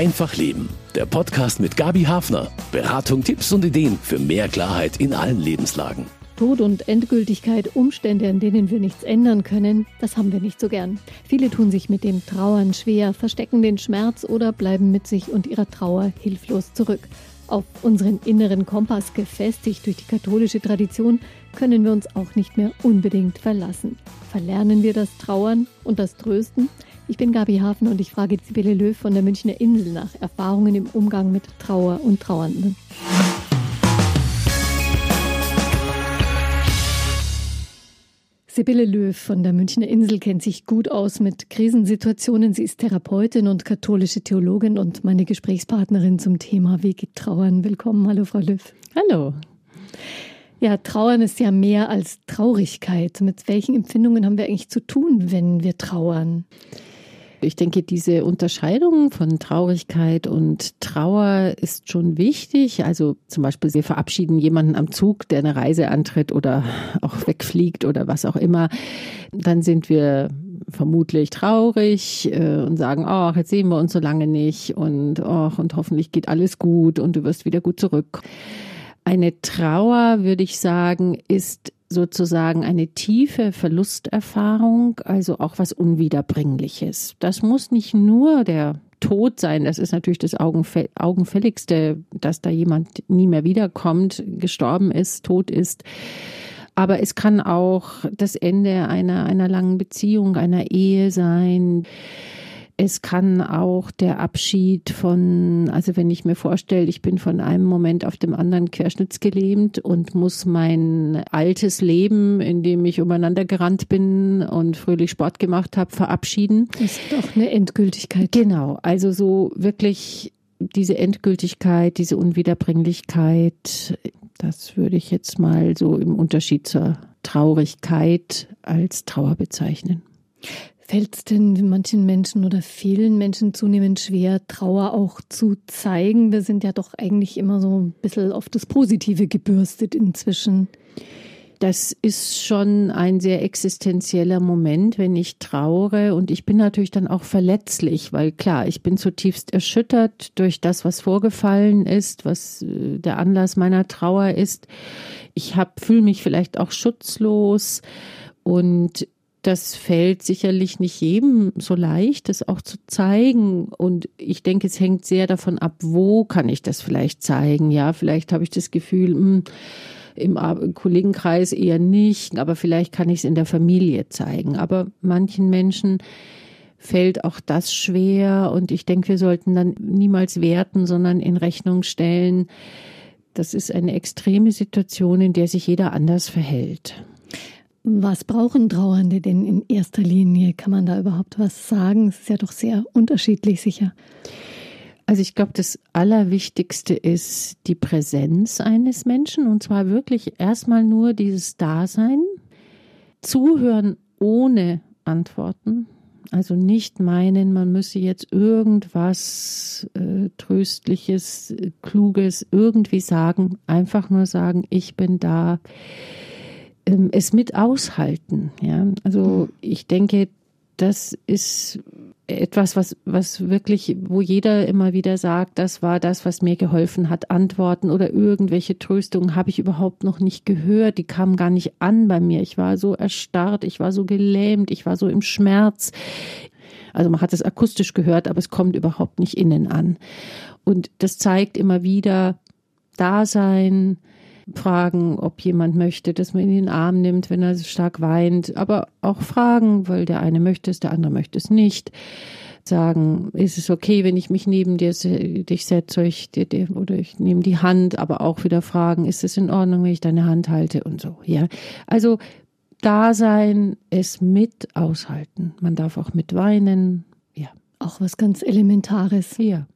Einfach Leben. Der Podcast mit Gabi Hafner. Beratung, Tipps und Ideen für mehr Klarheit in allen Lebenslagen. Tod und Endgültigkeit, Umstände, an denen wir nichts ändern können, das haben wir nicht so gern. Viele tun sich mit dem Trauern schwer, verstecken den Schmerz oder bleiben mit sich und ihrer Trauer hilflos zurück. Auf unseren inneren Kompass gefestigt durch die katholische Tradition können wir uns auch nicht mehr unbedingt verlassen. Verlernen wir das Trauern und das Trösten? Ich bin Gabi Hafen und ich frage Sibylle Löw von der Münchner Insel nach Erfahrungen im Umgang mit Trauer und Trauernden. Sibylle Löw von der Münchner Insel kennt sich gut aus mit Krisensituationen. Sie ist Therapeutin und katholische Theologin und meine Gesprächspartnerin zum Thema Wie geht Trauern. Willkommen, hallo Frau Löw. Hallo. Ja, Trauern ist ja mehr als Traurigkeit. Mit welchen Empfindungen haben wir eigentlich zu tun, wenn wir trauern? Ich denke, diese Unterscheidung von Traurigkeit und Trauer ist schon wichtig. Also zum Beispiel, wir verabschieden jemanden am Zug, der eine Reise antritt oder auch wegfliegt oder was auch immer. Dann sind wir vermutlich traurig äh, und sagen, ach, jetzt sehen wir uns so lange nicht und ach, und hoffentlich geht alles gut und du wirst wieder gut zurück. Eine Trauer, würde ich sagen, ist sozusagen eine tiefe Verlusterfahrung, also auch was Unwiederbringliches. Das muss nicht nur der Tod sein, das ist natürlich das Augenfälligste, dass da jemand nie mehr wiederkommt, gestorben ist, tot ist. Aber es kann auch das Ende einer, einer langen Beziehung, einer Ehe sein. Es kann auch der Abschied von, also wenn ich mir vorstelle, ich bin von einem Moment auf dem anderen querschnittsgelähmt und muss mein altes Leben, in dem ich umeinander gerannt bin und fröhlich Sport gemacht habe, verabschieden. Das ist doch eine Endgültigkeit. Genau, also so wirklich diese Endgültigkeit, diese Unwiederbringlichkeit, das würde ich jetzt mal so im Unterschied zur Traurigkeit als Trauer bezeichnen. Fällt es denn manchen Menschen oder vielen Menschen zunehmend schwer, Trauer auch zu zeigen? Wir sind ja doch eigentlich immer so ein bisschen auf das Positive gebürstet inzwischen. Das ist schon ein sehr existenzieller Moment, wenn ich traure. Und ich bin natürlich dann auch verletzlich, weil klar, ich bin zutiefst erschüttert durch das, was vorgefallen ist, was äh, der Anlass meiner Trauer ist. Ich fühle mich vielleicht auch schutzlos und das fällt sicherlich nicht jedem so leicht, das auch zu zeigen. Und ich denke, es hängt sehr davon ab, wo kann ich das vielleicht zeigen. Ja, vielleicht habe ich das Gefühl, hm, im Kollegenkreis eher nicht, aber vielleicht kann ich es in der Familie zeigen. Aber manchen Menschen fällt auch das schwer. Und ich denke, wir sollten dann niemals werten, sondern in Rechnung stellen. Das ist eine extreme Situation, in der sich jeder anders verhält. Was brauchen Trauernde denn in erster Linie? Kann man da überhaupt was sagen? Es ist ja doch sehr unterschiedlich sicher. Also ich glaube, das Allerwichtigste ist die Präsenz eines Menschen und zwar wirklich erstmal nur dieses Dasein, zuhören ohne Antworten. Also nicht meinen, man müsse jetzt irgendwas äh, Tröstliches, Kluges irgendwie sagen. Einfach nur sagen, ich bin da ähm, es mit aushalten. Ja, also mhm. ich denke, das ist etwas, was, was wirklich, wo jeder immer wieder sagt, das war das, was mir geholfen hat. Antworten oder irgendwelche Tröstungen habe ich überhaupt noch nicht gehört. Die kamen gar nicht an bei mir. Ich war so erstarrt, ich war so gelähmt, ich war so im Schmerz. Also man hat es akustisch gehört, aber es kommt überhaupt nicht innen an. Und das zeigt immer wieder Dasein, fragen, ob jemand möchte, dass man ihn in den Arm nimmt, wenn er stark weint, aber auch fragen, weil der eine möchte es, der andere möchte es nicht. Sagen, ist es okay, wenn ich mich neben dir dich setze ich, oder ich nehme die Hand, aber auch wieder fragen, ist es in Ordnung, wenn ich deine Hand halte und so, ja. Also da sein, es mit aushalten. Man darf auch mit weinen, ja. Auch was ganz Elementares. Ja.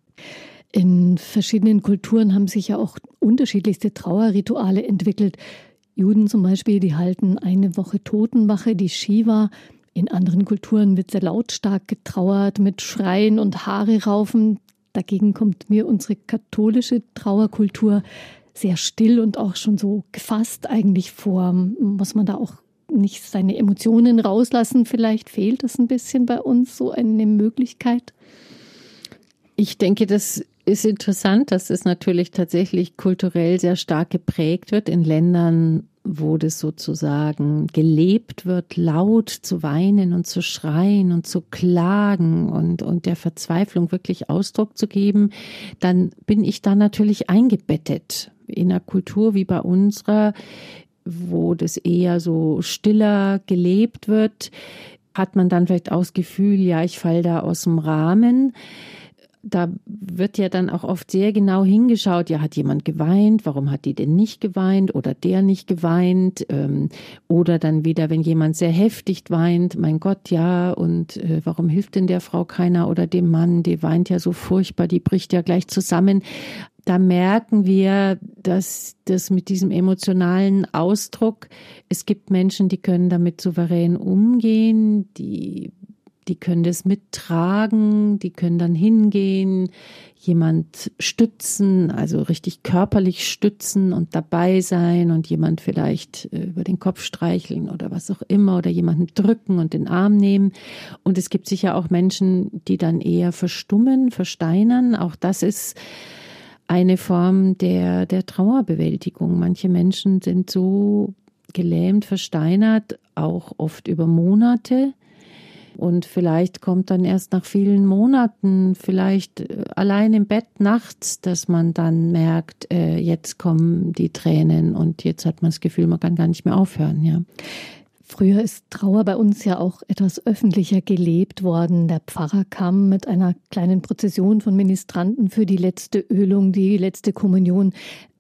In verschiedenen Kulturen haben sich ja auch unterschiedlichste Trauerrituale entwickelt. Juden zum Beispiel, die halten eine Woche Totenwache, die Shiva. In anderen Kulturen wird sehr lautstark getrauert mit Schreien und Haare raufen. Dagegen kommt mir unsere katholische Trauerkultur sehr still und auch schon so gefasst eigentlich vor. Muss man da auch nicht seine Emotionen rauslassen? Vielleicht fehlt es ein bisschen bei uns so eine Möglichkeit. Ich denke, das ist interessant, dass es natürlich tatsächlich kulturell sehr stark geprägt wird in Ländern, wo das sozusagen gelebt wird, laut zu weinen und zu schreien und zu klagen und, und der Verzweiflung wirklich Ausdruck zu geben, dann bin ich da natürlich eingebettet in einer Kultur wie bei unserer, wo das eher so stiller gelebt wird, hat man dann vielleicht auch das Gefühl, ja, ich falle da aus dem Rahmen da wird ja dann auch oft sehr genau hingeschaut, ja, hat jemand geweint, warum hat die denn nicht geweint oder der nicht geweint? Ähm, oder dann wieder, wenn jemand sehr heftig weint, mein Gott, ja, und äh, warum hilft denn der Frau keiner oder dem Mann, die weint ja so furchtbar, die bricht ja gleich zusammen. Da merken wir, dass das mit diesem emotionalen Ausdruck, es gibt Menschen, die können damit souverän umgehen, die die können das mittragen, die können dann hingehen, jemand stützen, also richtig körperlich stützen und dabei sein und jemand vielleicht äh, über den Kopf streicheln oder was auch immer oder jemanden drücken und den Arm nehmen. Und es gibt sicher auch Menschen, die dann eher verstummen, versteinern. Auch das ist eine Form der, der Trauerbewältigung. Manche Menschen sind so gelähmt, versteinert, auch oft über Monate, und vielleicht kommt dann erst nach vielen Monaten, vielleicht äh, allein im Bett nachts, dass man dann merkt, äh, jetzt kommen die Tränen und jetzt hat man das Gefühl, man kann gar nicht mehr aufhören, ja. Früher ist Trauer bei uns ja auch etwas öffentlicher gelebt worden. Der Pfarrer kam mit einer kleinen Prozession von Ministranten für die letzte Ölung, die letzte Kommunion.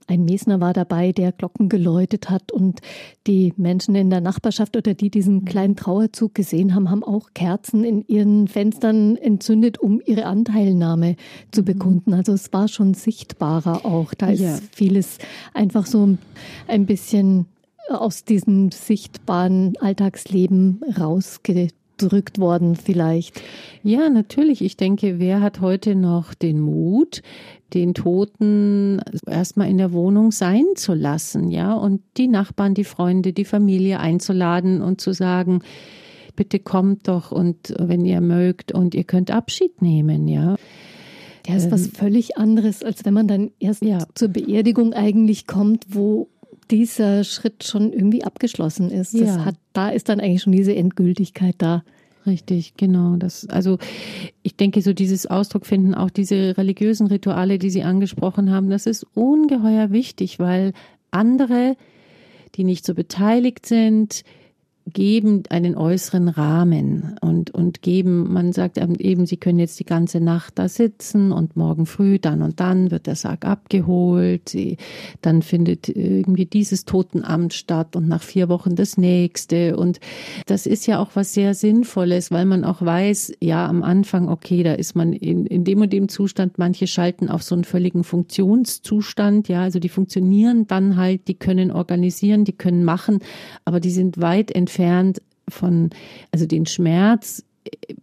Ein Mesner war dabei, der Glocken geläutet hat und die Menschen in der Nachbarschaft oder die diesen mhm. kleinen Trauerzug gesehen haben, haben auch Kerzen in ihren Fenstern entzündet, um ihre Anteilnahme zu mhm. bekunden. Also es war schon sichtbarer auch. Da ist ja. vieles einfach so ein bisschen aus diesem sichtbaren Alltagsleben rausgedrückt gedrückt worden vielleicht. Ja, natürlich. Ich denke, wer hat heute noch den Mut, den Toten erstmal in der Wohnung sein zu lassen, ja, und die Nachbarn, die Freunde, die Familie einzuladen und zu sagen, bitte kommt doch und wenn ihr mögt und ihr könnt Abschied nehmen, ja. Ja, ist was ähm, völlig anderes, als wenn man dann erst ja. zur Beerdigung eigentlich kommt, wo dieser Schritt schon irgendwie abgeschlossen ist. Das ja. hat, da ist dann eigentlich schon diese Endgültigkeit da. Richtig, genau. Das, also ich denke, so dieses Ausdruck finden, auch diese religiösen Rituale, die Sie angesprochen haben, das ist ungeheuer wichtig, weil andere, die nicht so beteiligt sind, geben einen äußeren Rahmen und, und geben, man sagt eben, sie können jetzt die ganze Nacht da sitzen und morgen früh dann und dann wird der Sarg abgeholt, sie, dann findet irgendwie dieses Totenamt statt und nach vier Wochen das nächste. Und das ist ja auch was sehr Sinnvolles, weil man auch weiß, ja, am Anfang, okay, da ist man in, in dem und dem Zustand, manche schalten auf so einen völligen Funktionszustand, ja, also die funktionieren dann halt, die können organisieren, die können machen, aber die sind weit entfernt entfernt von, also den Schmerz äh,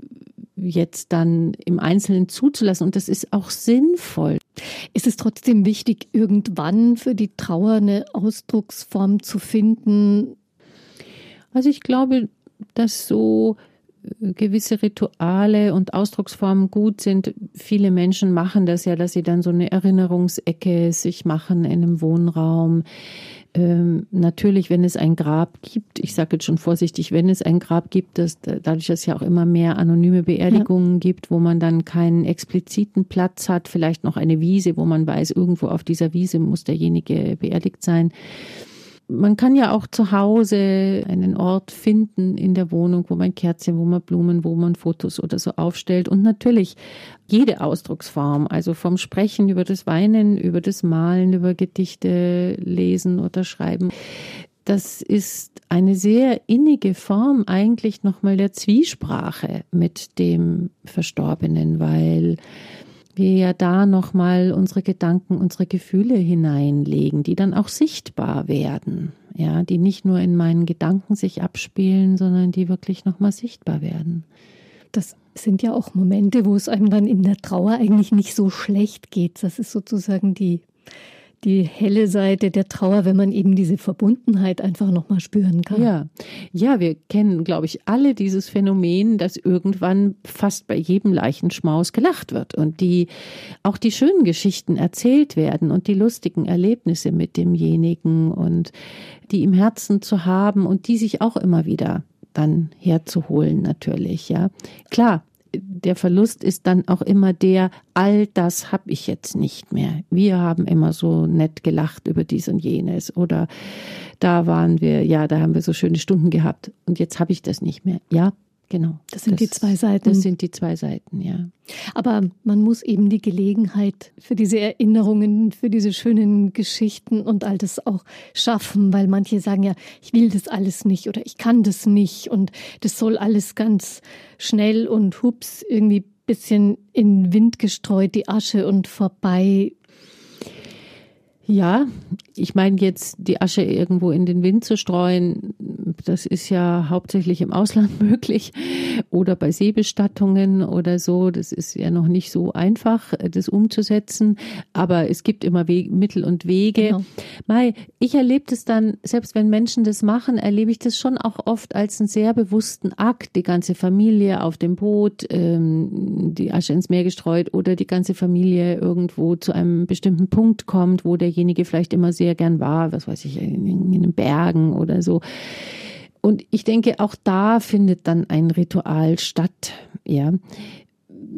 jetzt dann im Einzelnen zuzulassen. Und das ist auch sinnvoll. Ist es trotzdem wichtig, irgendwann für die Trauer eine Ausdrucksform zu finden? Also ich glaube, dass so äh, gewisse Rituale und Ausdrucksformen gut sind. Viele Menschen machen das ja, dass sie dann so eine Erinnerungsecke sich machen in einem Wohnraum ähm, natürlich, wenn es ein Grab gibt, ich sage jetzt schon vorsichtig, wenn es ein Grab gibt, dass dadurch, dass es ja auch immer mehr anonyme Beerdigungen ja. gibt, wo man dann keinen expliziten Platz hat, vielleicht noch eine Wiese, wo man weiß, irgendwo auf dieser Wiese muss derjenige beerdigt sein man kann ja auch zu Hause einen Ort finden in der Wohnung, wo man Kerzen, wo man Blumen, wo man Fotos oder so aufstellt. Und natürlich jede Ausdrucksform, also vom Sprechen über das Weinen, über das Malen, über Gedichte lesen oder schreiben. Das ist eine sehr innige Form eigentlich nochmal der Zwiesprache mit dem Verstorbenen, weil wir ja da nochmal unsere Gedanken, unsere Gefühle hineinlegen, die dann auch sichtbar werden. Ja, die nicht nur in meinen Gedanken sich abspielen, sondern die wirklich nochmal sichtbar werden. Das sind ja auch Momente, wo es einem dann in der Trauer eigentlich nicht so schlecht geht. Das ist sozusagen die, die helle Seite der Trauer, wenn man eben diese Verbundenheit einfach nochmal spüren kann. Ja, ja, wir kennen, glaube ich, alle dieses Phänomen, dass irgendwann fast bei jedem Leichenschmaus gelacht wird und die auch die schönen Geschichten erzählt werden und die lustigen Erlebnisse mit demjenigen und die im Herzen zu haben und die sich auch immer wieder dann herzuholen natürlich, ja. Klar, der Verlust ist dann auch immer der, all das habe ich jetzt nicht mehr. Wir haben immer so nett gelacht über dies und jenes oder da waren wir, ja, da haben wir so schöne Stunden gehabt und jetzt habe ich das nicht mehr. Ja, Genau. Das sind das, die zwei Seiten. Das sind die zwei Seiten, ja. Aber man muss eben die Gelegenheit für diese Erinnerungen, für diese schönen Geschichten und all das auch schaffen, weil manche sagen ja, ich will das alles nicht oder ich kann das nicht und das soll alles ganz schnell und hups irgendwie bisschen in Wind gestreut, die Asche und vorbei ja, ich meine jetzt die Asche irgendwo in den Wind zu streuen, das ist ja hauptsächlich im Ausland möglich oder bei Seebestattungen oder so. Das ist ja noch nicht so einfach, das umzusetzen. Aber es gibt immer Wege, Mittel und Wege. Genau. Mai, ich erlebe das dann, selbst wenn Menschen das machen, erlebe ich das schon auch oft als einen sehr bewussten Akt. Die ganze Familie auf dem Boot, ähm, die Asche ins Meer gestreut oder die ganze Familie irgendwo zu einem bestimmten Punkt kommt, wo der derjenige vielleicht immer sehr gern war, was weiß ich, in, den Bergen oder so. Und ich denke, auch da findet dann ein Ritual statt, ja.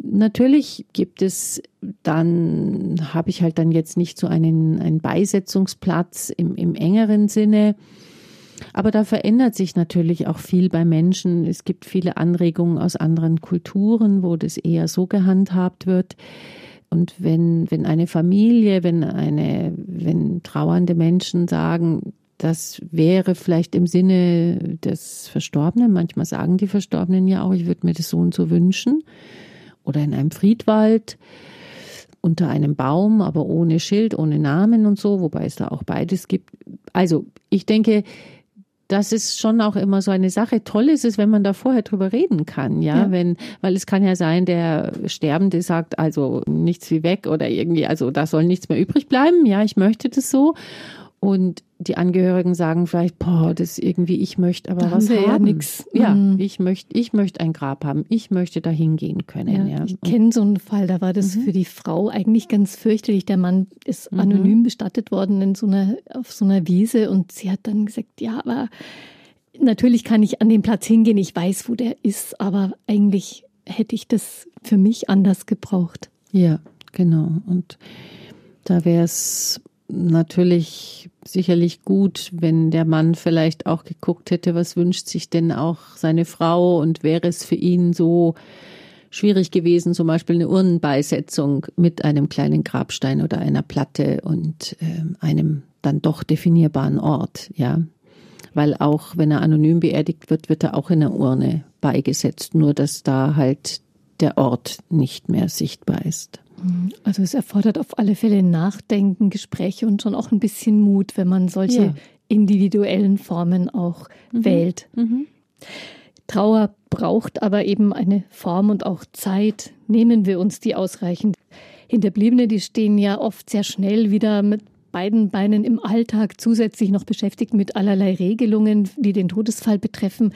Natürlich gibt es dann, habe ich halt dann jetzt nicht so einen, einen Beisetzungsplatz im, im engeren Sinne. Aber da verändert sich natürlich auch viel bei Menschen. Es gibt viele Anregungen aus anderen Kulturen, wo das eher so gehandhabt wird. Und wenn, wenn eine Familie, wenn eine, wenn trauernde Menschen sagen, das wäre vielleicht im Sinne des Verstorbenen, manchmal sagen die Verstorbenen ja auch, ich würde mir das so und so wünschen, oder in einem Friedwald unter einem Baum, aber ohne Schild, ohne Namen und so, wobei es da auch beides gibt. Also ich denke, das ist schon auch immer so eine Sache. Toll ist es, wenn man da vorher drüber reden kann, ja? ja, wenn, weil es kann ja sein, der Sterbende sagt also nichts wie weg oder irgendwie, also da soll nichts mehr übrig bleiben, ja, ich möchte das so. Und die Angehörigen sagen vielleicht, boah, das irgendwie, ich möchte aber da was haben. Ja, nix. ja mhm. ich möchte, ich möchte ein Grab haben. Ich möchte da hingehen können. Ja, ja. Ich kenne so einen Fall, da war das mhm. für die Frau eigentlich ganz fürchterlich. Der Mann ist mhm. anonym bestattet worden in so einer, auf so einer Wiese und sie hat dann gesagt, ja, aber natürlich kann ich an den Platz hingehen. Ich weiß, wo der ist, aber eigentlich hätte ich das für mich anders gebraucht. Ja, genau. Und da wäre es natürlich sicherlich gut, wenn der Mann vielleicht auch geguckt hätte, was wünscht sich denn auch seine Frau und wäre es für ihn so schwierig gewesen, zum Beispiel eine Urnenbeisetzung mit einem kleinen Grabstein oder einer Platte und äh, einem dann doch definierbaren Ort, ja. Weil auch wenn er anonym beerdigt wird, wird er auch in einer Urne beigesetzt, nur dass da halt der Ort nicht mehr sichtbar ist. Also es erfordert auf alle Fälle Nachdenken, Gespräche und schon auch ein bisschen Mut, wenn man solche ja. individuellen Formen auch mhm. wählt. Mhm. Trauer braucht aber eben eine Form und auch Zeit. Nehmen wir uns die ausreichend. Hinterbliebene, die stehen ja oft sehr schnell wieder mit beiden Beinen im Alltag zusätzlich noch beschäftigt mit allerlei Regelungen, die den Todesfall betreffen.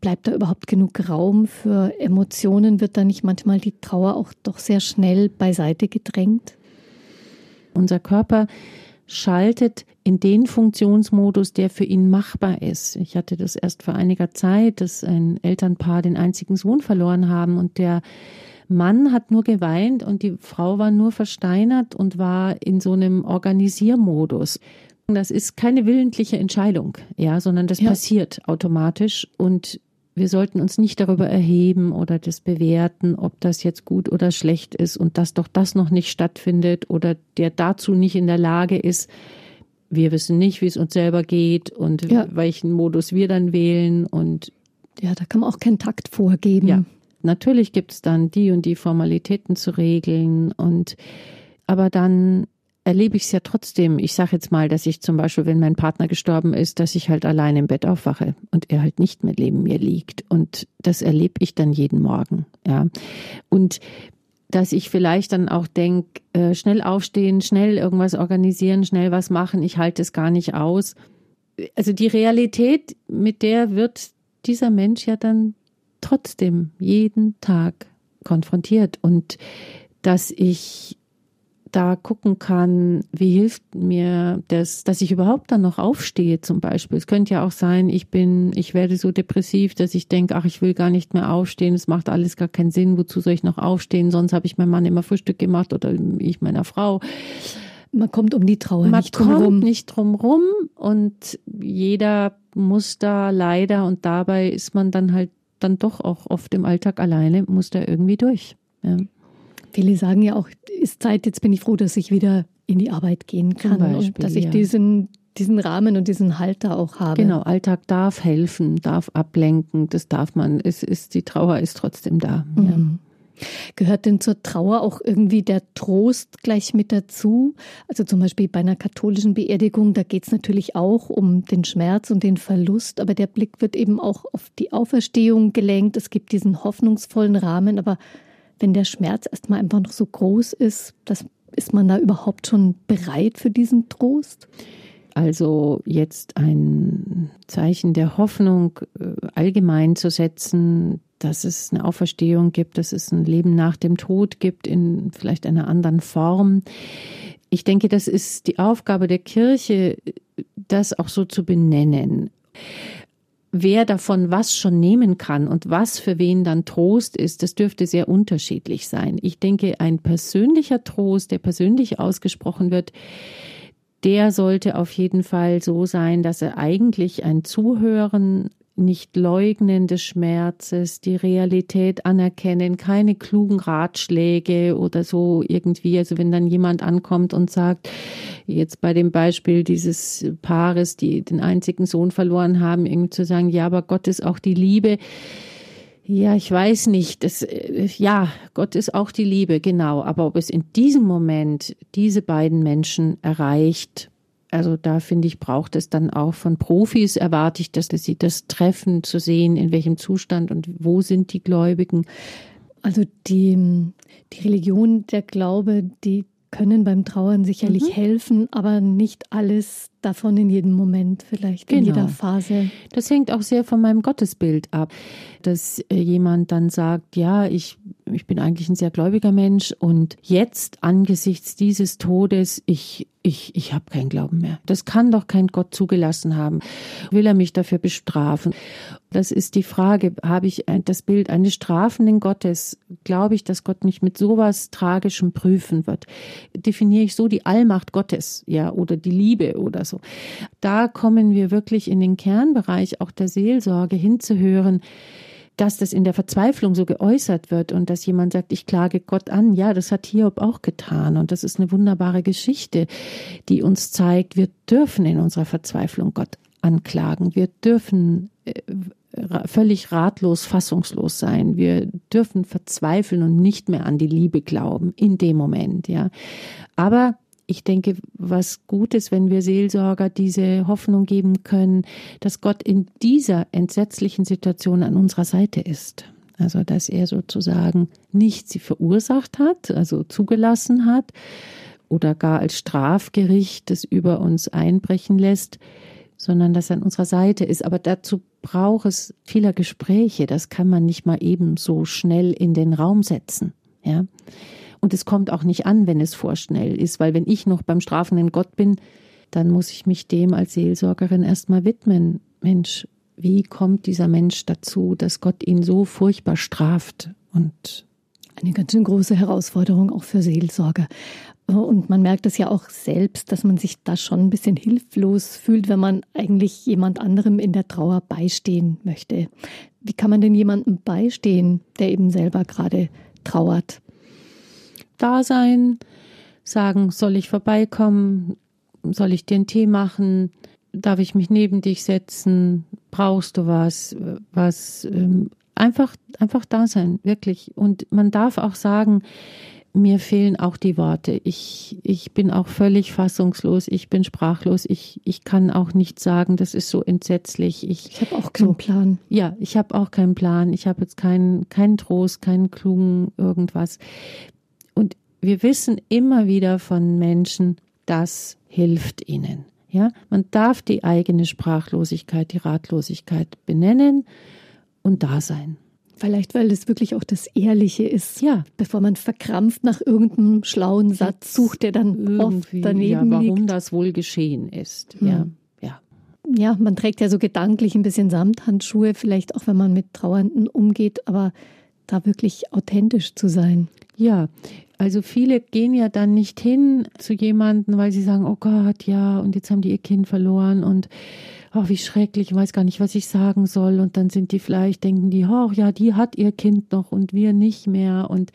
Bleibt da überhaupt genug Raum für Emotionen? Wird da nicht manchmal die Trauer auch doch sehr schnell beiseite gedrängt? Unser Körper schaltet in den Funktionsmodus, der für ihn machbar ist. Ich hatte das erst vor einiger Zeit, dass ein Elternpaar den einzigen Sohn verloren haben und der Mann hat nur geweint und die Frau war nur versteinert und war in so einem Organisiermodus. Das ist keine willentliche Entscheidung, ja, sondern das ja. passiert automatisch und wir sollten uns nicht darüber erheben oder das bewerten, ob das jetzt gut oder schlecht ist und dass doch das noch nicht stattfindet oder der dazu nicht in der Lage ist. Wir wissen nicht, wie es uns selber geht und ja. welchen Modus wir dann wählen und ja, da kann man auch keinen Takt vorgeben. Ja, natürlich gibt es dann die und die Formalitäten zu regeln und aber dann erlebe ich es ja trotzdem. Ich sage jetzt mal, dass ich zum Beispiel, wenn mein Partner gestorben ist, dass ich halt allein im Bett aufwache und er halt nicht mehr neben mir liegt. Und das erlebe ich dann jeden Morgen. Ja. Und dass ich vielleicht dann auch denke, äh, schnell aufstehen, schnell irgendwas organisieren, schnell was machen, ich halte es gar nicht aus. Also die Realität, mit der wird dieser Mensch ja dann trotzdem jeden Tag konfrontiert und dass ich da gucken kann, wie hilft mir das, dass ich überhaupt dann noch aufstehe zum Beispiel. Es könnte ja auch sein, ich bin, ich werde so depressiv, dass ich denke, ach, ich will gar nicht mehr aufstehen, es macht alles gar keinen Sinn, wozu soll ich noch aufstehen, sonst habe ich meinem Mann immer Frühstück gemacht oder ich meiner Frau. Man kommt um die Trauer Man nicht drum rum. nicht drum rum und jeder muss da leider und dabei ist man dann halt dann doch auch oft im Alltag alleine, muss da irgendwie durch. Ja. Viele sagen ja auch, ist Zeit, jetzt bin ich froh, dass ich wieder in die Arbeit gehen kann Beispiel, und dass ich ja. diesen, diesen Rahmen und diesen Halt da auch habe. Genau, Alltag darf helfen, darf ablenken, das darf man. Es ist, die Trauer ist trotzdem da. Ja. Mhm. Gehört denn zur Trauer auch irgendwie der Trost gleich mit dazu? Also zum Beispiel bei einer katholischen Beerdigung, da geht es natürlich auch um den Schmerz und den Verlust, aber der Blick wird eben auch auf die Auferstehung gelenkt. Es gibt diesen hoffnungsvollen Rahmen, aber wenn der Schmerz erstmal einfach noch so groß ist, das, ist man da überhaupt schon bereit für diesen Trost? Also jetzt ein Zeichen der Hoffnung äh, allgemein zu setzen, dass es eine Auferstehung gibt, dass es ein Leben nach dem Tod gibt in vielleicht einer anderen Form. Ich denke, das ist die Aufgabe der Kirche, das auch so zu benennen. Wer davon was schon nehmen kann und was für wen dann Trost ist, das dürfte sehr unterschiedlich sein. Ich denke, ein persönlicher Trost, der persönlich ausgesprochen wird, der sollte auf jeden Fall so sein, dass er eigentlich ein Zuhören nicht leugnen des Schmerzes, die Realität anerkennen, keine klugen Ratschläge oder so irgendwie. Also wenn dann jemand ankommt und sagt, jetzt bei dem Beispiel dieses Paares, die den einzigen Sohn verloren haben, irgendwie zu sagen, ja, aber Gott ist auch die Liebe. Ja, ich weiß nicht. Das, äh, ja, Gott ist auch die Liebe, genau. Aber ob es in diesem Moment diese beiden Menschen erreicht, also da finde ich, braucht es dann auch von Profis, erwarte ich, dass sie das treffen, zu sehen, in welchem Zustand und wo sind die Gläubigen. Also die, die Religion, der Glaube, die können beim Trauern sicherlich mhm. helfen, aber nicht alles davon in jedem Moment, vielleicht genau. in jeder Phase. Das hängt auch sehr von meinem Gottesbild ab, dass äh, jemand dann sagt, ja, ich ich bin eigentlich ein sehr gläubiger Mensch und jetzt angesichts dieses Todes, ich, ich, ich habe keinen Glauben mehr. Das kann doch kein Gott zugelassen haben. Will er mich dafür bestrafen? Das ist die Frage. Habe ich das Bild eines strafenden Gottes? Glaube ich, dass Gott mich mit sowas Tragischem prüfen wird? Definiere ich so die Allmacht Gottes, ja, oder die Liebe oder so? Da kommen wir wirklich in den Kernbereich auch der Seelsorge hinzuhören dass das in der Verzweiflung so geäußert wird und dass jemand sagt, ich klage Gott an. Ja, das hat Hiob auch getan. Und das ist eine wunderbare Geschichte, die uns zeigt, wir dürfen in unserer Verzweiflung Gott anklagen. Wir dürfen äh, völlig ratlos, fassungslos sein. Wir dürfen verzweifeln und nicht mehr an die Liebe glauben in dem Moment, ja. Aber ich denke, was gut ist, wenn wir Seelsorger diese Hoffnung geben können, dass Gott in dieser entsetzlichen Situation an unserer Seite ist. Also, dass er sozusagen nicht sie verursacht hat, also zugelassen hat oder gar als Strafgericht es über uns einbrechen lässt, sondern dass er an unserer Seite ist. Aber dazu braucht es vieler Gespräche. Das kann man nicht mal eben so schnell in den Raum setzen. Ja. Und es kommt auch nicht an, wenn es vorschnell ist, weil wenn ich noch beim strafenden Gott bin, dann muss ich mich dem als Seelsorgerin erstmal widmen. Mensch, wie kommt dieser Mensch dazu, dass Gott ihn so furchtbar straft? Und eine ganz schön große Herausforderung auch für Seelsorger. Und man merkt es ja auch selbst, dass man sich da schon ein bisschen hilflos fühlt, wenn man eigentlich jemand anderem in der Trauer beistehen möchte. Wie kann man denn jemandem beistehen, der eben selber gerade trauert? Da sein, sagen, soll ich vorbeikommen, soll ich dir einen Tee machen, darf ich mich neben dich setzen, brauchst du was, was, ähm, einfach, einfach da sein, wirklich. Und man darf auch sagen, mir fehlen auch die Worte. Ich, ich bin auch völlig fassungslos. Ich bin sprachlos. Ich, ich kann auch nicht sagen, das ist so entsetzlich. Ich, ich habe auch keinen so, Plan. Ja, ich habe auch keinen Plan. Ich habe jetzt keinen, keinen Trost, keinen klugen irgendwas wir wissen immer wieder von Menschen, das hilft ihnen. Ja, man darf die eigene Sprachlosigkeit, die Ratlosigkeit benennen und da sein. Vielleicht, weil das wirklich auch das Ehrliche ist. Ja. Bevor man verkrampft nach irgendeinem schlauen Satz sucht, der dann Irgendwie, oft daneben ja, warum liegt. das wohl geschehen ist. Hm. Ja, ja. Ja, man trägt ja so gedanklich ein bisschen Samthandschuhe, vielleicht auch wenn man mit Trauernden umgeht, aber da wirklich authentisch zu sein. Ja, also viele gehen ja dann nicht hin zu jemandem, weil sie sagen, oh Gott, ja, und jetzt haben die ihr Kind verloren und oh, wie schrecklich, ich weiß gar nicht, was ich sagen soll. Und dann sind die vielleicht, denken die, oh ja, die hat ihr Kind noch und wir nicht mehr. Und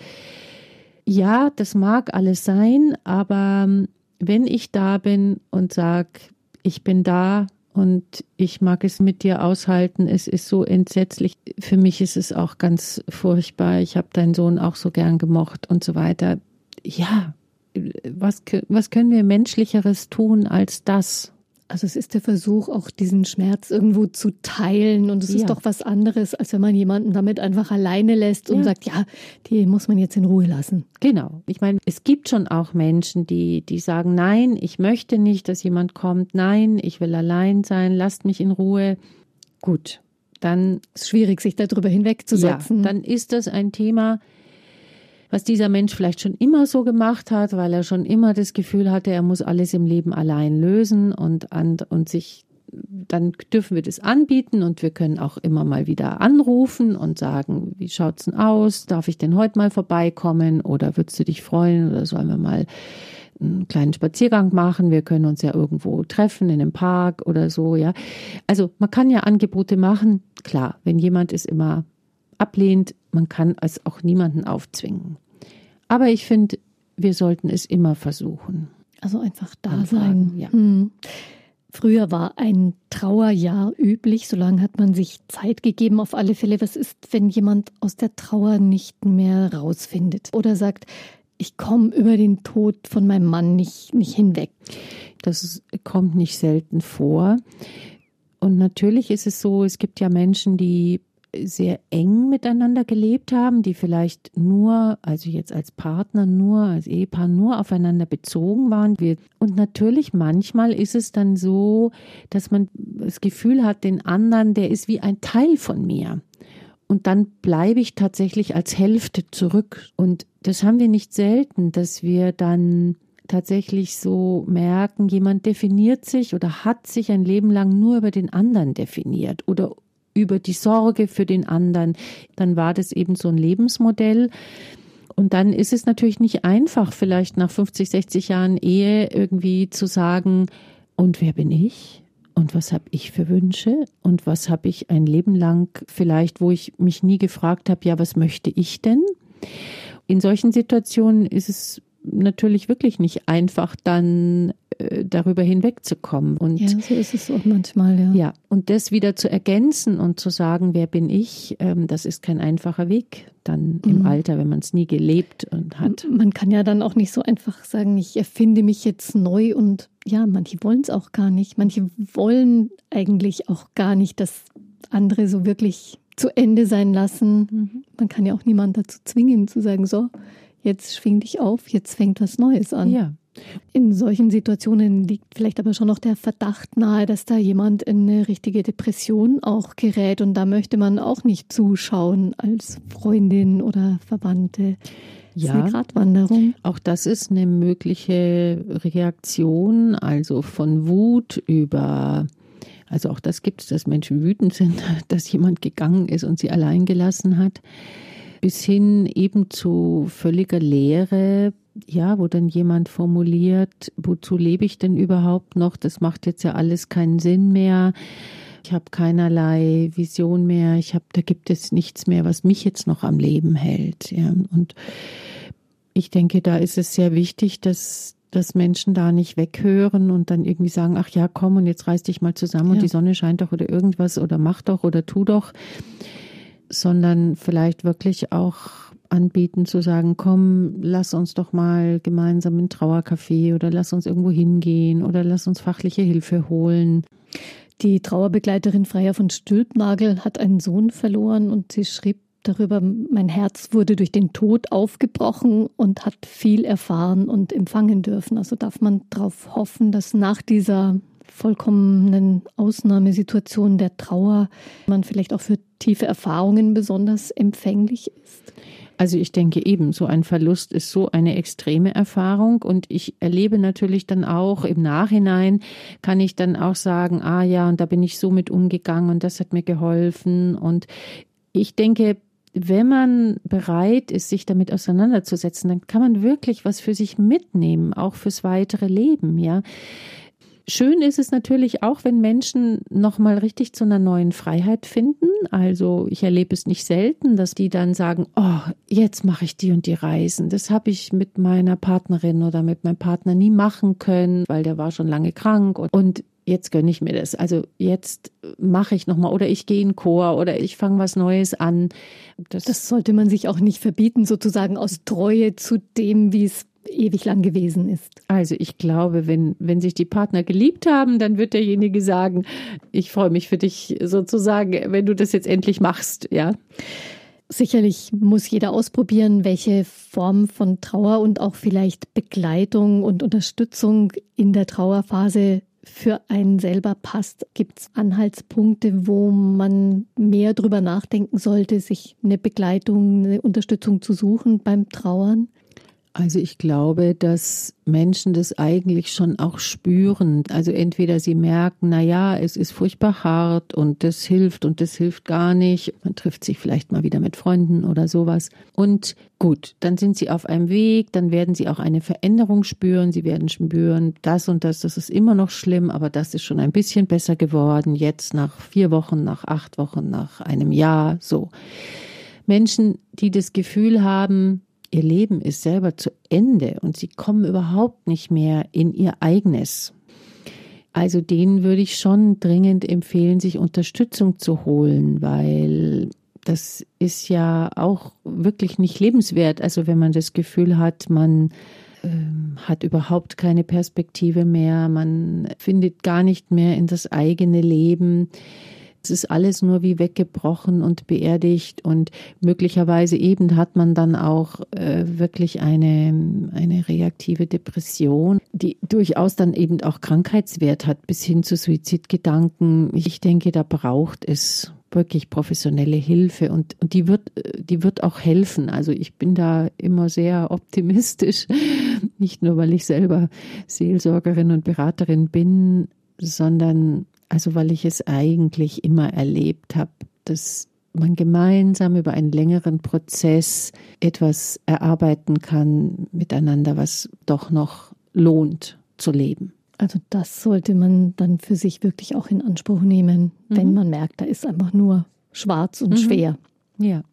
ja, das mag alles sein, aber ähm, wenn ich da bin und sage, ich bin da, und ich mag es mit dir aushalten. Es ist so entsetzlich. Für mich ist es auch ganz furchtbar. Ich habe deinen Sohn auch so gern gemocht und so weiter. Ja, was, was können wir menschlicheres tun als das? Also es ist der Versuch, auch diesen Schmerz irgendwo zu teilen. Und es ja. ist doch was anderes, als wenn man jemanden damit einfach alleine lässt und ja. sagt, ja, die muss man jetzt in Ruhe lassen. Genau. Ich meine, es gibt schon auch Menschen, die, die sagen, nein, ich möchte nicht, dass jemand kommt. Nein, ich will allein sein. Lasst mich in Ruhe. Gut. Dann ist schwierig, sich darüber hinwegzusetzen. Ja, dann ist das ein Thema, was dieser Mensch vielleicht schon immer so gemacht hat, weil er schon immer das Gefühl hatte, er muss alles im Leben allein lösen und, und, und sich dann dürfen wir das anbieten und wir können auch immer mal wieder anrufen und sagen, wie schaut's denn aus? Darf ich denn heute mal vorbeikommen oder würdest du dich freuen oder sollen wir mal einen kleinen Spaziergang machen? Wir können uns ja irgendwo treffen in einem Park oder so, ja. Also man kann ja Angebote machen. Klar, wenn jemand es immer ablehnt, man kann es auch niemanden aufzwingen. Aber ich finde, wir sollten es immer versuchen. Also einfach da Anfragen, sein. Ja. Hm. Früher war ein Trauerjahr üblich, solange hat man sich Zeit gegeben. Auf alle Fälle, was ist, wenn jemand aus der Trauer nicht mehr rausfindet oder sagt, ich komme über den Tod von meinem Mann nicht, nicht hinweg? Das kommt nicht selten vor. Und natürlich ist es so, es gibt ja Menschen, die sehr eng miteinander gelebt haben, die vielleicht nur, also jetzt als Partner, nur als Ehepaar, nur aufeinander bezogen waren. Und natürlich manchmal ist es dann so, dass man das Gefühl hat, den anderen, der ist wie ein Teil von mir. Und dann bleibe ich tatsächlich als Hälfte zurück. Und das haben wir nicht selten, dass wir dann tatsächlich so merken, jemand definiert sich oder hat sich ein Leben lang nur über den anderen definiert oder über die Sorge für den anderen. Dann war das eben so ein Lebensmodell. Und dann ist es natürlich nicht einfach, vielleicht nach 50, 60 Jahren Ehe irgendwie zu sagen, und wer bin ich? Und was habe ich für Wünsche? Und was habe ich ein Leben lang vielleicht, wo ich mich nie gefragt habe, ja, was möchte ich denn? In solchen Situationen ist es natürlich wirklich nicht einfach, dann äh, darüber hinwegzukommen. Und ja, so ist es auch manchmal, ja. Ja, und das wieder zu ergänzen und zu sagen, wer bin ich, ähm, das ist kein einfacher Weg dann im mhm. Alter, wenn man es nie gelebt und hat. Man kann ja dann auch nicht so einfach sagen, ich erfinde mich jetzt neu und ja, manche wollen es auch gar nicht. Manche wollen eigentlich auch gar nicht, dass andere so wirklich zu Ende sein lassen. Mhm. Man kann ja auch niemand dazu zwingen, zu sagen, so, jetzt schwing dich auf, jetzt fängt was Neues an. Ja. In solchen Situationen liegt vielleicht aber schon noch der Verdacht nahe, dass da jemand in eine richtige Depression auch gerät und da möchte man auch nicht zuschauen als Freundin oder Verwandte. Ja, eine Gratwanderung. Auch das ist eine mögliche Reaktion, also von Wut über also auch das gibt es, dass Menschen wütend sind, dass jemand gegangen ist und sie allein gelassen hat bis hin eben zu völliger Leere, ja, wo dann jemand formuliert, wozu lebe ich denn überhaupt noch? Das macht jetzt ja alles keinen Sinn mehr. Ich habe keinerlei Vision mehr. Ich habe, da gibt es nichts mehr, was mich jetzt noch am Leben hält. Ja. Und ich denke, da ist es sehr wichtig, dass dass Menschen da nicht weghören und dann irgendwie sagen, ach ja, komm und jetzt reiß dich mal zusammen ja. und die Sonne scheint doch oder irgendwas oder mach doch oder tu doch sondern vielleicht wirklich auch anbieten zu sagen, komm, lass uns doch mal gemeinsam in Trauercafé oder lass uns irgendwo hingehen oder lass uns fachliche Hilfe holen. Die Trauerbegleiterin Freier von Stülpnagel hat einen Sohn verloren und sie schrieb darüber, mein Herz wurde durch den Tod aufgebrochen und hat viel erfahren und empfangen dürfen. Also darf man darauf hoffen, dass nach dieser vollkommenen Ausnahmesituation der Trauer man vielleicht auch für tiefe Erfahrungen besonders empfänglich ist? Also ich denke eben, so ein Verlust ist so eine extreme Erfahrung und ich erlebe natürlich dann auch im Nachhinein, kann ich dann auch sagen, ah ja, und da bin ich so mit umgegangen und das hat mir geholfen und ich denke, wenn man bereit ist, sich damit auseinanderzusetzen, dann kann man wirklich was für sich mitnehmen, auch fürs weitere Leben, ja. Schön ist es natürlich auch, wenn Menschen nochmal richtig zu einer neuen Freiheit finden. Also ich erlebe es nicht selten, dass die dann sagen, oh, jetzt mache ich die und die Reisen. Das habe ich mit meiner Partnerin oder mit meinem Partner nie machen können, weil der war schon lange krank und, und jetzt gönne ich mir das. Also jetzt mache ich nochmal oder ich gehe in Chor oder ich fange was Neues an. Das, das sollte man sich auch nicht verbieten, sozusagen aus Treue zu dem, wie es ewig lang gewesen ist. Also ich glaube, wenn, wenn sich die Partner geliebt haben, dann wird derjenige sagen, ich freue mich für dich sozusagen, wenn du das jetzt endlich machst, ja. Sicherlich muss jeder ausprobieren, welche Form von Trauer und auch vielleicht Begleitung und Unterstützung in der Trauerphase für einen selber passt. Gibt es Anhaltspunkte, wo man mehr drüber nachdenken sollte, sich eine Begleitung, eine Unterstützung zu suchen beim Trauern? Also ich glaube, dass Menschen das eigentlich schon auch spüren. Also entweder sie merken, na ja, es ist furchtbar hart und das hilft und das hilft gar nicht. Man trifft sich vielleicht mal wieder mit Freunden oder sowas. Und gut, dann sind sie auf einem Weg, dann werden sie auch eine Veränderung spüren. Sie werden spüren, das und das, das ist immer noch schlimm, aber das ist schon ein bisschen besser geworden. Jetzt nach vier Wochen, nach acht Wochen, nach einem Jahr, so. Menschen, die das Gefühl haben, ihr Leben ist selber zu Ende und sie kommen überhaupt nicht mehr in ihr eigenes. Also denen würde ich schon dringend empfehlen, sich Unterstützung zu holen, weil das ist ja auch wirklich nicht lebenswert. Also wenn man das Gefühl hat, man äh, hat überhaupt keine Perspektive mehr, man findet gar nicht mehr in das eigene Leben es ist alles nur wie weggebrochen und beerdigt und möglicherweise eben hat man dann auch äh, wirklich eine, eine reaktive Depression, die durchaus dann eben auch Krankheitswert hat bis hin zu Suizidgedanken. Ich denke, da braucht es wirklich professionelle Hilfe und, und die wird, die wird auch helfen. Also ich bin da immer sehr optimistisch, nicht nur weil ich selber Seelsorgerin und Beraterin bin, sondern also weil ich es eigentlich immer erlebt habe, dass man gemeinsam über einen längeren Prozess etwas erarbeiten kann miteinander, was doch noch lohnt zu leben. Also das sollte man dann für sich wirklich auch in Anspruch nehmen, mhm. wenn man merkt, da ist einfach nur schwarz und mhm. schwer. Ja.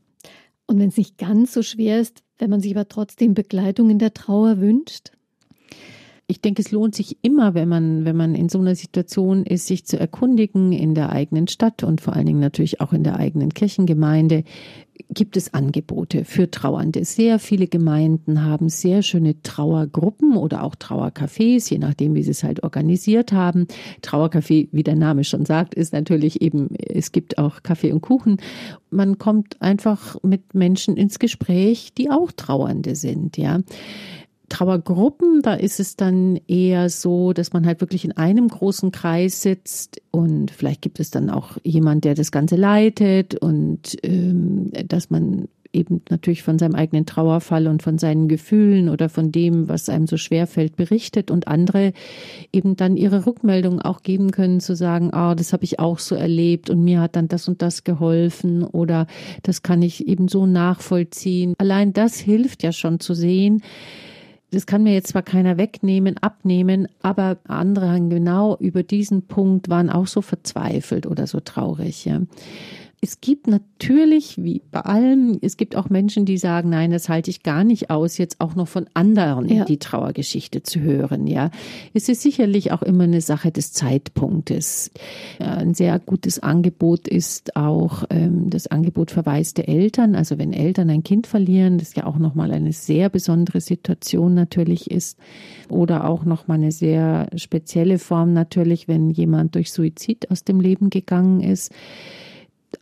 Und wenn es nicht ganz so schwer ist, wenn man sich aber trotzdem Begleitung in der Trauer wünscht, ich denke, es lohnt sich immer, wenn man, wenn man in so einer Situation ist, sich zu erkundigen in der eigenen Stadt und vor allen Dingen natürlich auch in der eigenen Kirchengemeinde. Gibt es Angebote für Trauernde? Sehr viele Gemeinden haben sehr schöne Trauergruppen oder auch Trauercafés, je nachdem, wie sie es halt organisiert haben. Trauercafé, wie der Name schon sagt, ist natürlich eben, es gibt auch Kaffee und Kuchen. Man kommt einfach mit Menschen ins Gespräch, die auch Trauernde sind, ja. Trauergruppen, da ist es dann eher so, dass man halt wirklich in einem großen Kreis sitzt und vielleicht gibt es dann auch jemand, der das Ganze leitet und ähm, dass man eben natürlich von seinem eigenen Trauerfall und von seinen Gefühlen oder von dem, was einem so schwer fällt, berichtet und andere eben dann ihre Rückmeldung auch geben können, zu sagen, ah, das habe ich auch so erlebt und mir hat dann das und das geholfen oder das kann ich eben so nachvollziehen. Allein das hilft ja schon zu sehen, das kann mir jetzt zwar keiner wegnehmen, abnehmen, aber andere haben genau über diesen Punkt waren auch so verzweifelt oder so traurig. Ja es gibt natürlich, wie bei allem, es gibt auch Menschen, die sagen, nein, das halte ich gar nicht aus, jetzt auch noch von anderen ja. die Trauergeschichte zu hören. Ja, es ist sicherlich auch immer eine Sache des Zeitpunktes. Ein sehr gutes Angebot ist auch ähm, das Angebot verwaiste Eltern. Also wenn Eltern ein Kind verlieren, das ja auch nochmal eine sehr besondere Situation natürlich ist. Oder auch nochmal eine sehr spezielle Form natürlich, wenn jemand durch Suizid aus dem Leben gegangen ist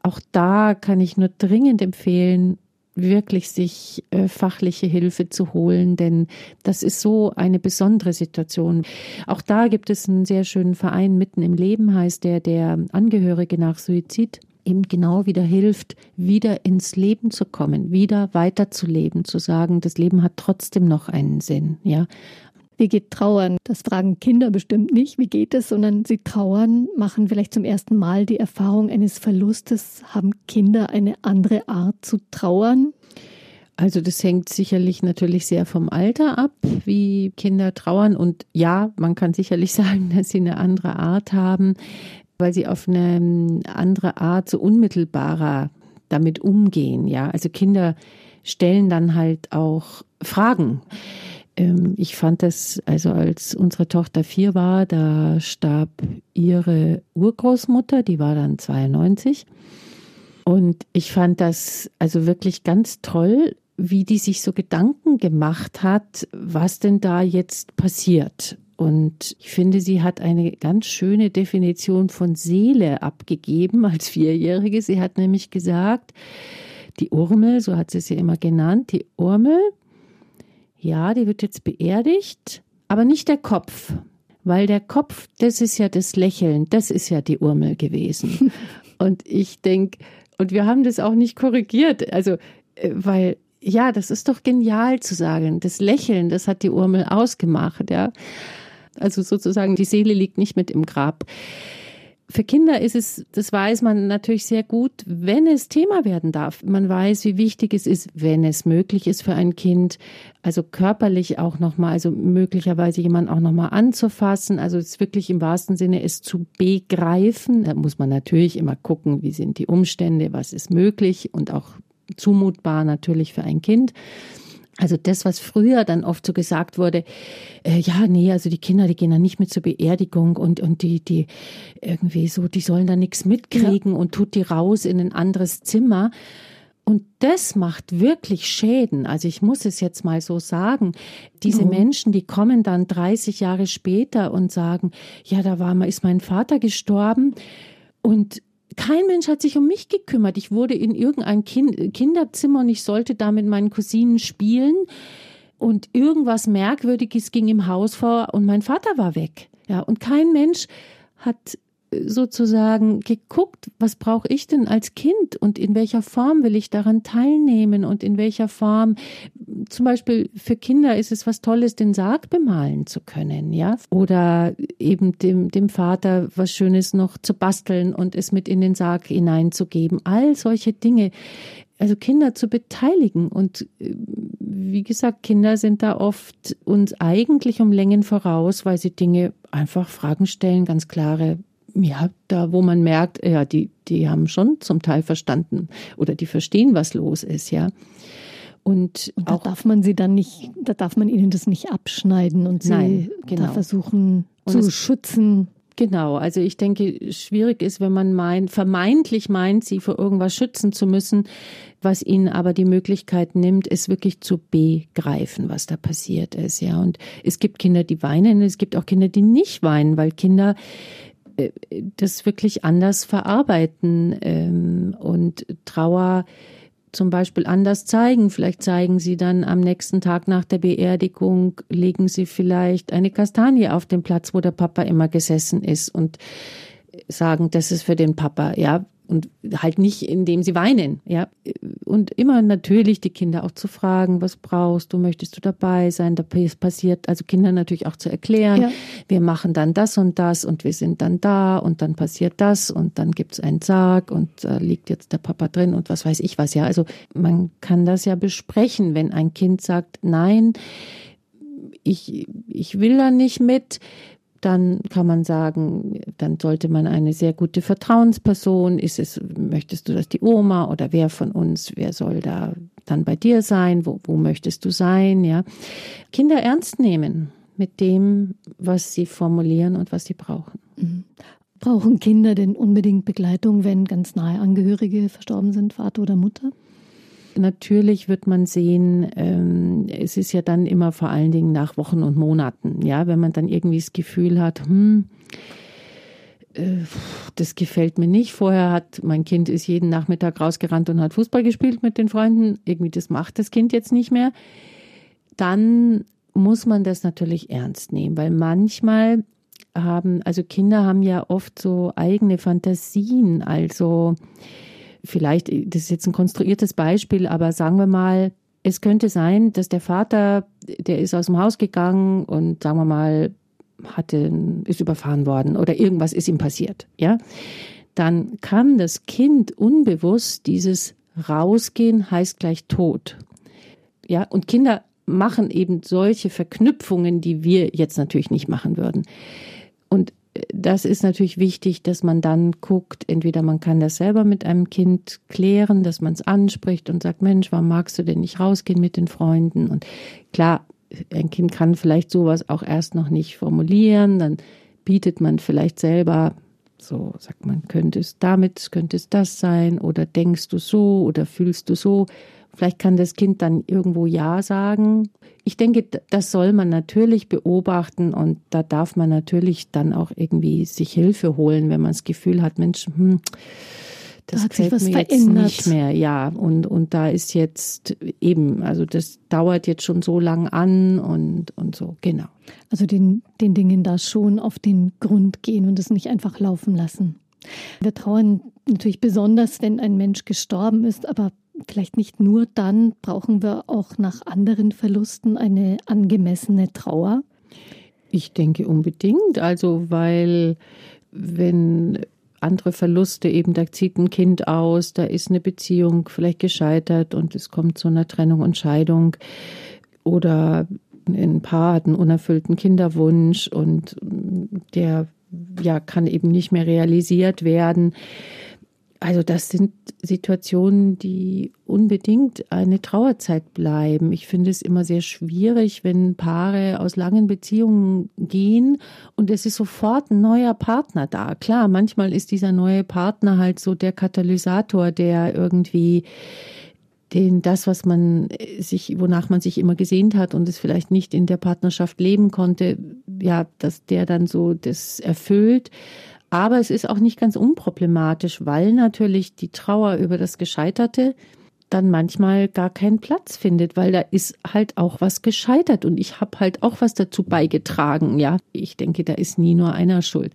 auch da kann ich nur dringend empfehlen, wirklich sich äh, fachliche Hilfe zu holen, denn das ist so eine besondere Situation. Auch da gibt es einen sehr schönen Verein mitten im Leben, heißt der, der Angehörige nach Suizid eben genau wieder hilft, wieder ins Leben zu kommen, wieder weiterzuleben, zu sagen, das Leben hat trotzdem noch einen Sinn, ja. Wie geht Trauern? Das fragen Kinder bestimmt nicht. Wie geht es? Sondern sie trauern, machen vielleicht zum ersten Mal die Erfahrung eines Verlustes. Haben Kinder eine andere Art zu trauern? Also das hängt sicherlich natürlich sehr vom Alter ab, wie Kinder trauern. Und ja, man kann sicherlich sagen, dass sie eine andere Art haben, weil sie auf eine andere Art so unmittelbarer damit umgehen. Ja, also Kinder stellen dann halt auch Fragen. Ähm, ich fand das, also als unsere Tochter vier war, da starb ihre Urgroßmutter, die war dann 92. Und ich fand das also wirklich ganz toll, wie die sich so Gedanken gemacht hat, was denn da jetzt passiert. Und ich finde, sie hat eine ganz schöne Definition von Seele abgegeben als Vierjährige. Sie hat nämlich gesagt, die Urmel, so hat sie sie immer genannt, die Urmel ja, die wird jetzt beerdigt, aber nicht der Kopf. Weil der Kopf, das ist ja das Lächeln, das ist ja die Urmel gewesen. und ich denke, und wir haben das auch nicht korrigiert. Also, äh, weil, ja, das ist doch genial zu sagen. Das Lächeln, das hat die Urmel ausgemacht, ja. Also sozusagen, die Seele liegt nicht mit im Grab für Kinder ist es, das weiß man natürlich sehr gut, wenn es Thema werden darf. Man weiß, wie wichtig es ist, wenn es möglich ist für ein Kind, also körperlich auch nochmal, also möglicherweise jemand auch nochmal anzufassen, also es wirklich im wahrsten Sinne es zu begreifen. Da muss man natürlich immer gucken, wie sind die Umstände, was ist möglich und auch zumutbar natürlich für ein Kind. Also das, was früher dann oft so gesagt wurde, äh, ja, nee, also die Kinder, die gehen dann nicht mit zur Beerdigung und, und die, die irgendwie so, die sollen da nichts mitkriegen ja. und tut die raus in ein anderes Zimmer. Und das macht wirklich Schäden. Also ich muss es jetzt mal so sagen. Diese mhm. Menschen, die kommen dann 30 Jahre später und sagen, ja, da war mal, ist mein Vater gestorben und kein Mensch hat sich um mich gekümmert. Ich wurde in irgendein kind Kinderzimmer und ich sollte da mit meinen Cousinen spielen. Und irgendwas Merkwürdiges ging im Haus vor und mein Vater war weg. Ja, und kein Mensch hat sozusagen geguckt, was brauche ich denn als Kind und in welcher Form will ich daran teilnehmen und in welcher Form, zum Beispiel für Kinder ist es was Tolles, den Sarg bemalen zu können, ja, oder eben dem, dem Vater was Schönes noch zu basteln und es mit in den Sarg hineinzugeben. All solche Dinge also Kinder zu beteiligen. Und äh, wie gesagt, Kinder sind da oft uns eigentlich um Längen voraus, weil sie Dinge einfach Fragen stellen, ganz klare ja, da wo man merkt, ja, die, die haben schon zum Teil verstanden oder die verstehen, was los ist, ja. Und, und da darf man sie dann nicht, da darf man ihnen das nicht abschneiden und sie nein, genau. da versuchen und zu es, schützen. Genau, also ich denke, schwierig ist, wenn man meint, vermeintlich meint, sie vor irgendwas schützen zu müssen, was ihnen aber die Möglichkeit nimmt, es wirklich zu begreifen, was da passiert ist, ja. Und es gibt Kinder, die weinen, es gibt auch Kinder, die nicht weinen, weil Kinder das wirklich anders verarbeiten ähm, und Trauer zum Beispiel anders zeigen. Vielleicht zeigen sie dann am nächsten Tag nach der Beerdigung, legen sie vielleicht eine Kastanie auf den Platz, wo der Papa immer gesessen ist und sagen, das ist für den Papa. Ja, und halt nicht, indem sie weinen, ja. Und immer natürlich die Kinder auch zu fragen, was brauchst du, möchtest du dabei sein? Da passiert, also Kinder natürlich auch zu erklären, ja. wir machen dann das und das und wir sind dann da und dann passiert das und dann gibt's einen Sarg und da liegt jetzt der Papa drin und was weiß ich was, ja. Also man kann das ja besprechen, wenn ein Kind sagt, nein, ich, ich will da nicht mit, dann kann man sagen, dann sollte man eine sehr gute Vertrauensperson, ist es, möchtest du das die Oma oder wer von uns, wer soll da dann bei dir sein, wo, wo möchtest du sein, ja. Kinder ernst nehmen mit dem, was sie formulieren und was sie brauchen. Mhm. Brauchen Kinder denn unbedingt Begleitung, wenn ganz nahe Angehörige verstorben sind, Vater oder Mutter? Natürlich wird man sehen, ähm, es ist ja dann immer vor allen Dingen nach Wochen und Monaten, ja, wenn man dann irgendwie das Gefühl hat, hm, äh, das gefällt mir nicht. Vorher hat mein Kind ist jeden Nachmittag rausgerannt und hat Fußball gespielt mit den Freunden. Irgendwie das macht das Kind jetzt nicht mehr. Dann muss man das natürlich ernst nehmen, weil manchmal haben, also Kinder haben ja oft so eigene Fantasien. Also vielleicht, das ist jetzt ein konstruiertes Beispiel, aber sagen wir mal, es könnte sein, dass der Vater, der ist aus dem Haus gegangen und sagen wir mal, hatte, ist überfahren worden oder irgendwas ist ihm passiert, ja. Dann kann das Kind unbewusst dieses Rausgehen heißt gleich Tod. Ja, und Kinder machen eben solche Verknüpfungen, die wir jetzt natürlich nicht machen würden. Und das ist natürlich wichtig, dass man dann guckt, entweder man kann das selber mit einem Kind klären, dass man es anspricht und sagt, Mensch, warum magst du denn nicht rausgehen mit den Freunden? Und klar, ein Kind kann vielleicht sowas auch erst noch nicht formulieren, dann bietet man vielleicht selber so, sagt man, könnte es damit, könnte es das sein oder denkst du so oder fühlst du so Vielleicht kann das Kind dann irgendwo Ja sagen. Ich denke, das soll man natürlich beobachten und da darf man natürlich dann auch irgendwie sich Hilfe holen, wenn man das Gefühl hat, Mensch, hm, das da hat sich was verändert. nicht mehr. Ja, und, und da ist jetzt eben, also das dauert jetzt schon so lang an und, und so, genau. Also den, den Dingen da schon auf den Grund gehen und es nicht einfach laufen lassen. Wir trauern natürlich besonders, wenn ein Mensch gestorben ist, aber vielleicht nicht nur dann, brauchen wir auch nach anderen Verlusten eine angemessene Trauer? Ich denke unbedingt. Also, weil wenn andere Verluste eben, da zieht ein Kind aus, da ist eine Beziehung vielleicht gescheitert und es kommt zu einer Trennung und Scheidung oder ein Paar hat einen unerfüllten Kinderwunsch und der ja kann eben nicht mehr realisiert werden. Also das sind Situationen, die unbedingt eine Trauerzeit bleiben. Ich finde es immer sehr schwierig, wenn Paare aus langen Beziehungen gehen und es ist sofort ein neuer Partner da. Klar, manchmal ist dieser neue Partner halt so der Katalysator, der irgendwie den das, was man sich, wonach man sich immer gesehnt hat und es vielleicht nicht in der Partnerschaft leben konnte, ja, dass der dann so das erfüllt. Aber es ist auch nicht ganz unproblematisch, weil natürlich die Trauer über das Gescheiterte dann manchmal gar keinen Platz findet, weil da ist halt auch was gescheitert und ich habe halt auch was dazu beigetragen, ja. Ich denke, da ist nie nur einer schuld.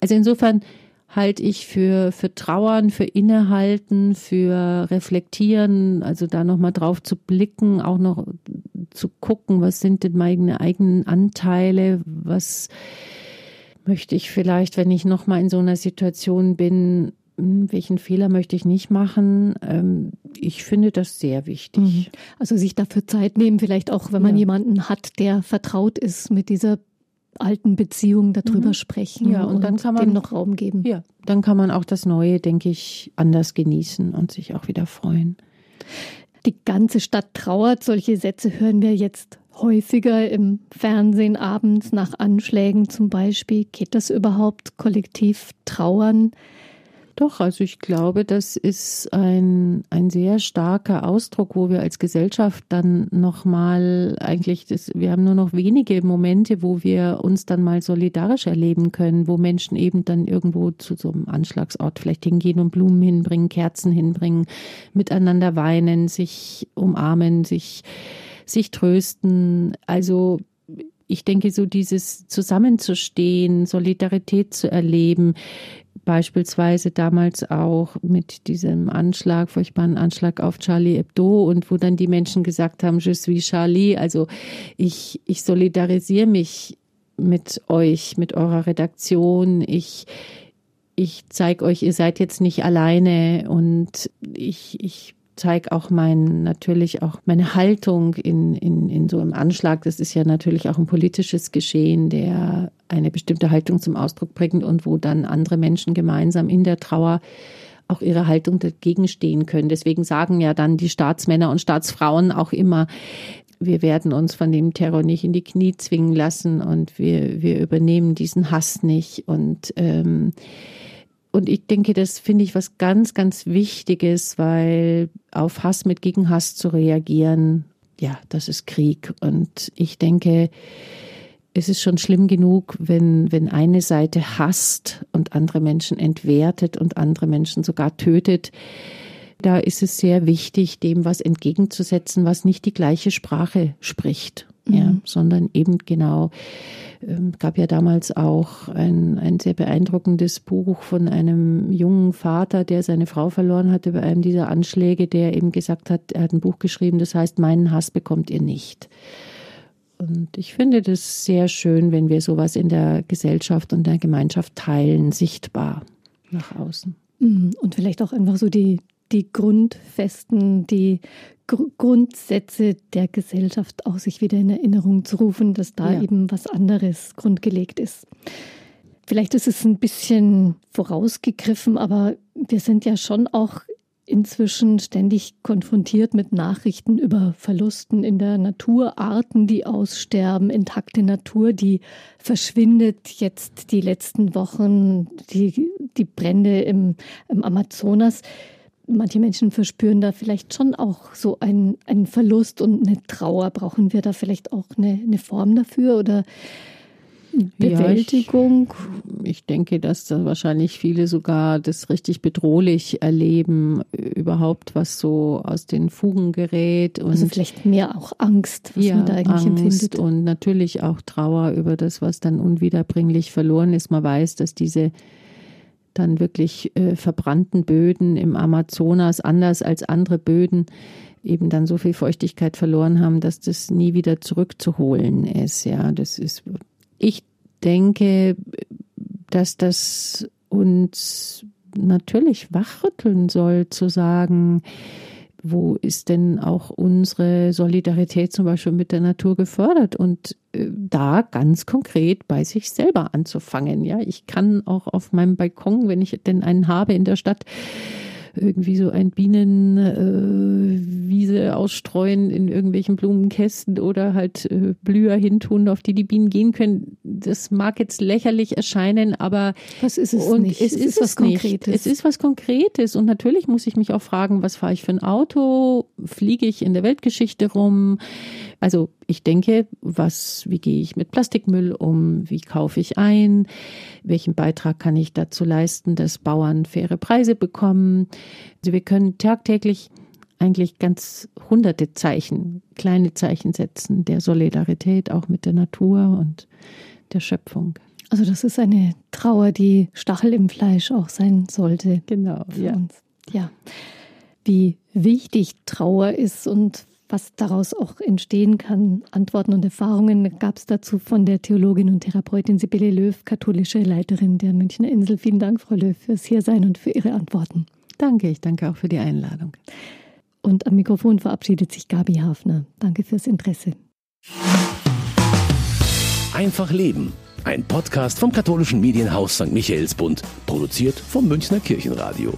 Also insofern halte ich für, für Trauern, für Innehalten, für Reflektieren, also da nochmal drauf zu blicken, auch noch zu gucken, was sind denn meine eigenen Anteile, was möchte ich vielleicht, wenn ich noch mal in so einer Situation bin, hm, welchen Fehler möchte ich nicht machen? Ähm, ich finde das sehr wichtig. Mhm. Also sich dafür Zeit nehmen, vielleicht auch, wenn man ja. jemanden hat, der vertraut ist mit dieser alten Beziehung, darüber mhm. sprechen ja, und, und, dann kann man dem noch Raum geben. Ja, dann kann man auch das Neue, denke ich, anders genießen und sich auch wieder freuen. Die ganze Stadt trauert. Solche Sätze hören wir jetzt häufiger im Fernsehen abends nach Anschlägen zum Beispiel. Geht das überhaupt kollektiv trauern? Doch, also ich glaube, das ist ein, ein sehr starker Ausdruck, wo wir als Gesellschaft dann nochmal eigentlich, das, wir haben nur noch wenige Momente, wo wir uns dann mal solidarisch erleben können, wo Menschen eben dann irgendwo zu so einem Anschlagsort vielleicht hingehen und Blumen hinbringen, Kerzen hinbringen, miteinander weinen, sich umarmen, sich sich trösten. Also ich denke, so dieses Zusammenzustehen, Solidarität zu erleben, beispielsweise damals auch mit diesem Anschlag, furchtbaren Anschlag auf Charlie Hebdo und wo dann die Menschen gesagt haben, je suis Charlie, also ich, ich solidarisiere mich mit euch, mit eurer Redaktion, ich, ich zeige euch, ihr seid jetzt nicht alleine und ich, ich zeige auch mein, natürlich auch meine Haltung in, in, in so einem Anschlag. Das ist ja natürlich auch ein politisches Geschehen, der eine bestimmte Haltung zum Ausdruck bringt und wo dann andere Menschen gemeinsam in der Trauer auch ihre Haltung dagegen stehen können. Deswegen sagen ja dann die Staatsmänner und Staatsfrauen auch immer, wir werden uns von dem Terror nicht in die Knie zwingen lassen und wir, wir übernehmen diesen Hass nicht und ähm, und ich denke, das finde ich was ganz, ganz Wichtiges, weil auf Hass mit Gegenhass zu reagieren, ja, das ist Krieg. Und ich denke, es ist schon schlimm genug, wenn, wenn eine Seite hasst und andere Menschen entwertet und andere Menschen sogar tötet. Da ist es sehr wichtig, dem was entgegenzusetzen, was nicht die gleiche Sprache spricht, mhm. ja, sondern eben genau ähm, gab ja damals auch ein, ein sehr beeindruckendes Buch von einem jungen Vater, der seine Frau verloren hatte bei einem dieser Anschläge, der eben gesagt hat, er hat ein Buch geschrieben, das heißt, meinen Hass bekommt ihr nicht. Und ich finde das sehr schön, wenn wir sowas in der Gesellschaft und der Gemeinschaft teilen, sichtbar nach außen. Mhm. Und vielleicht auch einfach so die, die Grundfesten, die Grundsätze der Gesellschaft auch sich wieder in Erinnerung zu rufen, dass da ja. eben was anderes grundgelegt ist. Vielleicht ist es ein bisschen vorausgegriffen, aber wir sind ja schon auch inzwischen ständig konfrontiert mit Nachrichten über Verlusten in der Natur, Arten, die aussterben, intakte Natur, die verschwindet. Jetzt die letzten Wochen, die, die Brände im, im Amazonas. Manche Menschen verspüren da vielleicht schon auch so einen, einen Verlust und eine Trauer. Brauchen wir da vielleicht auch eine, eine Form dafür oder Bewältigung? Ja, ich, ich, denke, dass da wahrscheinlich viele sogar das richtig bedrohlich erleben, überhaupt was so aus den Fugen gerät. Und also vielleicht mehr auch Angst, was ja, man da eigentlich Angst empfindet. Und natürlich auch Trauer über das, was dann unwiederbringlich verloren ist. Man weiß, dass diese dann wirklich äh, verbrannten Böden im Amazonas anders als andere Böden eben dann so viel Feuchtigkeit verloren haben, dass das nie wieder zurückzuholen ist. Ja, das ist ich denke, dass das uns natürlich wachrütteln soll, zu sagen, wo ist denn auch unsere Solidarität zum Beispiel mit der Natur gefördert und äh, da ganz konkret bei sich selber anzufangen. Ja, ich kann auch auf meinem Balkon, wenn ich denn einen habe in der Stadt, irgendwie so ein Bienenwiese äh, ausstreuen in irgendwelchen Blumenkästen oder halt äh, Blüher hintun, auf die die Bienen gehen können. Das mag jetzt lächerlich erscheinen, aber was ist es und nicht? Es, es ist, ist was nicht. Konkretes. Es ist was Konkretes und natürlich muss ich mich auch fragen, was fahre ich für ein Auto? Fliege ich in der Weltgeschichte rum? Also ich denke, was, wie gehe ich mit Plastikmüll um? Wie kaufe ich ein? Welchen Beitrag kann ich dazu leisten, dass Bauern faire Preise bekommen? Also wir können tagtäglich eigentlich ganz hunderte Zeichen, kleine Zeichen setzen der Solidarität auch mit der Natur und der Schöpfung. Also das ist eine Trauer, die Stachel im Fleisch auch sein sollte. Genau. Für ja. uns. Ja. Wie wichtig Trauer ist und was daraus auch entstehen kann. Antworten und Erfahrungen gab es dazu von der Theologin und Therapeutin Sibylle Löw, katholische Leiterin der Münchner Insel. Vielen Dank, Frau Löw, fürs Hiersein und für Ihre Antworten. Danke, ich danke auch für die Einladung. Und am Mikrofon verabschiedet sich Gabi Hafner. Danke fürs Interesse. Einfach Leben. Ein Podcast vom katholischen Medienhaus St. Michaelsbund, produziert vom Münchner Kirchenradio.